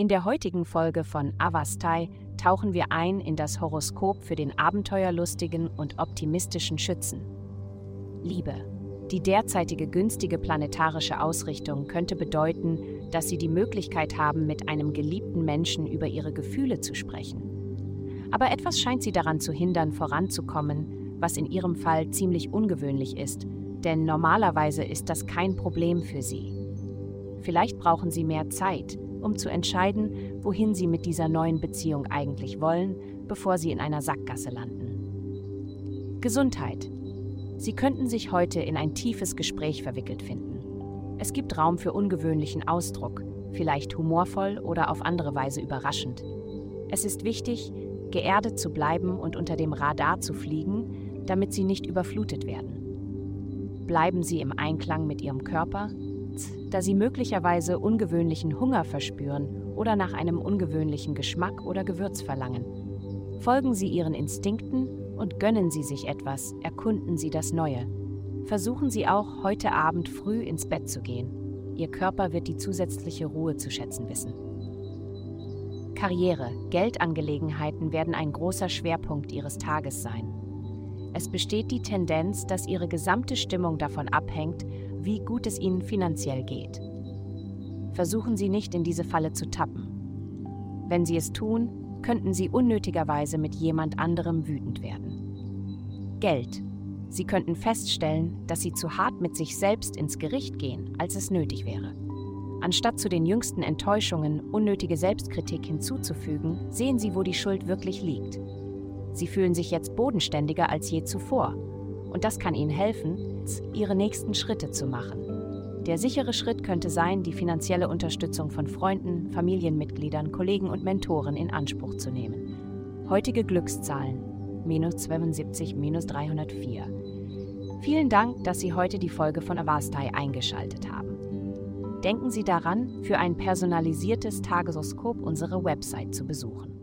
In der heutigen Folge von Avastai tauchen wir ein in das Horoskop für den abenteuerlustigen und optimistischen Schützen. Liebe. Die derzeitige günstige planetarische Ausrichtung könnte bedeuten, dass Sie die Möglichkeit haben, mit einem geliebten Menschen über Ihre Gefühle zu sprechen. Aber etwas scheint Sie daran zu hindern, voranzukommen, was in Ihrem Fall ziemlich ungewöhnlich ist, denn normalerweise ist das kein Problem für Sie. Vielleicht brauchen Sie mehr Zeit, um zu entscheiden, wohin Sie mit dieser neuen Beziehung eigentlich wollen, bevor Sie in einer Sackgasse landen. Gesundheit. Sie könnten sich heute in ein tiefes Gespräch verwickelt finden. Es gibt Raum für ungewöhnlichen Ausdruck, vielleicht humorvoll oder auf andere Weise überraschend. Es ist wichtig, geerdet zu bleiben und unter dem Radar zu fliegen, damit Sie nicht überflutet werden. Bleiben Sie im Einklang mit Ihrem Körper, da Sie möglicherweise ungewöhnlichen Hunger verspüren oder nach einem ungewöhnlichen Geschmack oder Gewürz verlangen. Folgen Sie Ihren Instinkten und gönnen Sie sich etwas, erkunden Sie das Neue. Versuchen Sie auch, heute Abend früh ins Bett zu gehen. Ihr Körper wird die zusätzliche Ruhe zu schätzen wissen. Karriere, Geldangelegenheiten werden ein großer Schwerpunkt Ihres Tages sein. Es besteht die Tendenz, dass Ihre gesamte Stimmung davon abhängt, wie gut es Ihnen finanziell geht. Versuchen Sie nicht in diese Falle zu tappen. Wenn Sie es tun, könnten Sie unnötigerweise mit jemand anderem wütend werden. Geld. Sie könnten feststellen, dass Sie zu hart mit sich selbst ins Gericht gehen, als es nötig wäre. Anstatt zu den jüngsten Enttäuschungen unnötige Selbstkritik hinzuzufügen, sehen Sie, wo die Schuld wirklich liegt. Sie fühlen sich jetzt bodenständiger als je zuvor. Und das kann Ihnen helfen, Ihre nächsten Schritte zu machen. Der sichere Schritt könnte sein, die finanzielle Unterstützung von Freunden, Familienmitgliedern, Kollegen und Mentoren in Anspruch zu nehmen. Heutige Glückszahlen minus 72 minus 304. Vielen Dank, dass Sie heute die Folge von Avastai eingeschaltet haben. Denken Sie daran, für ein personalisiertes Tagesoskop unsere Website zu besuchen.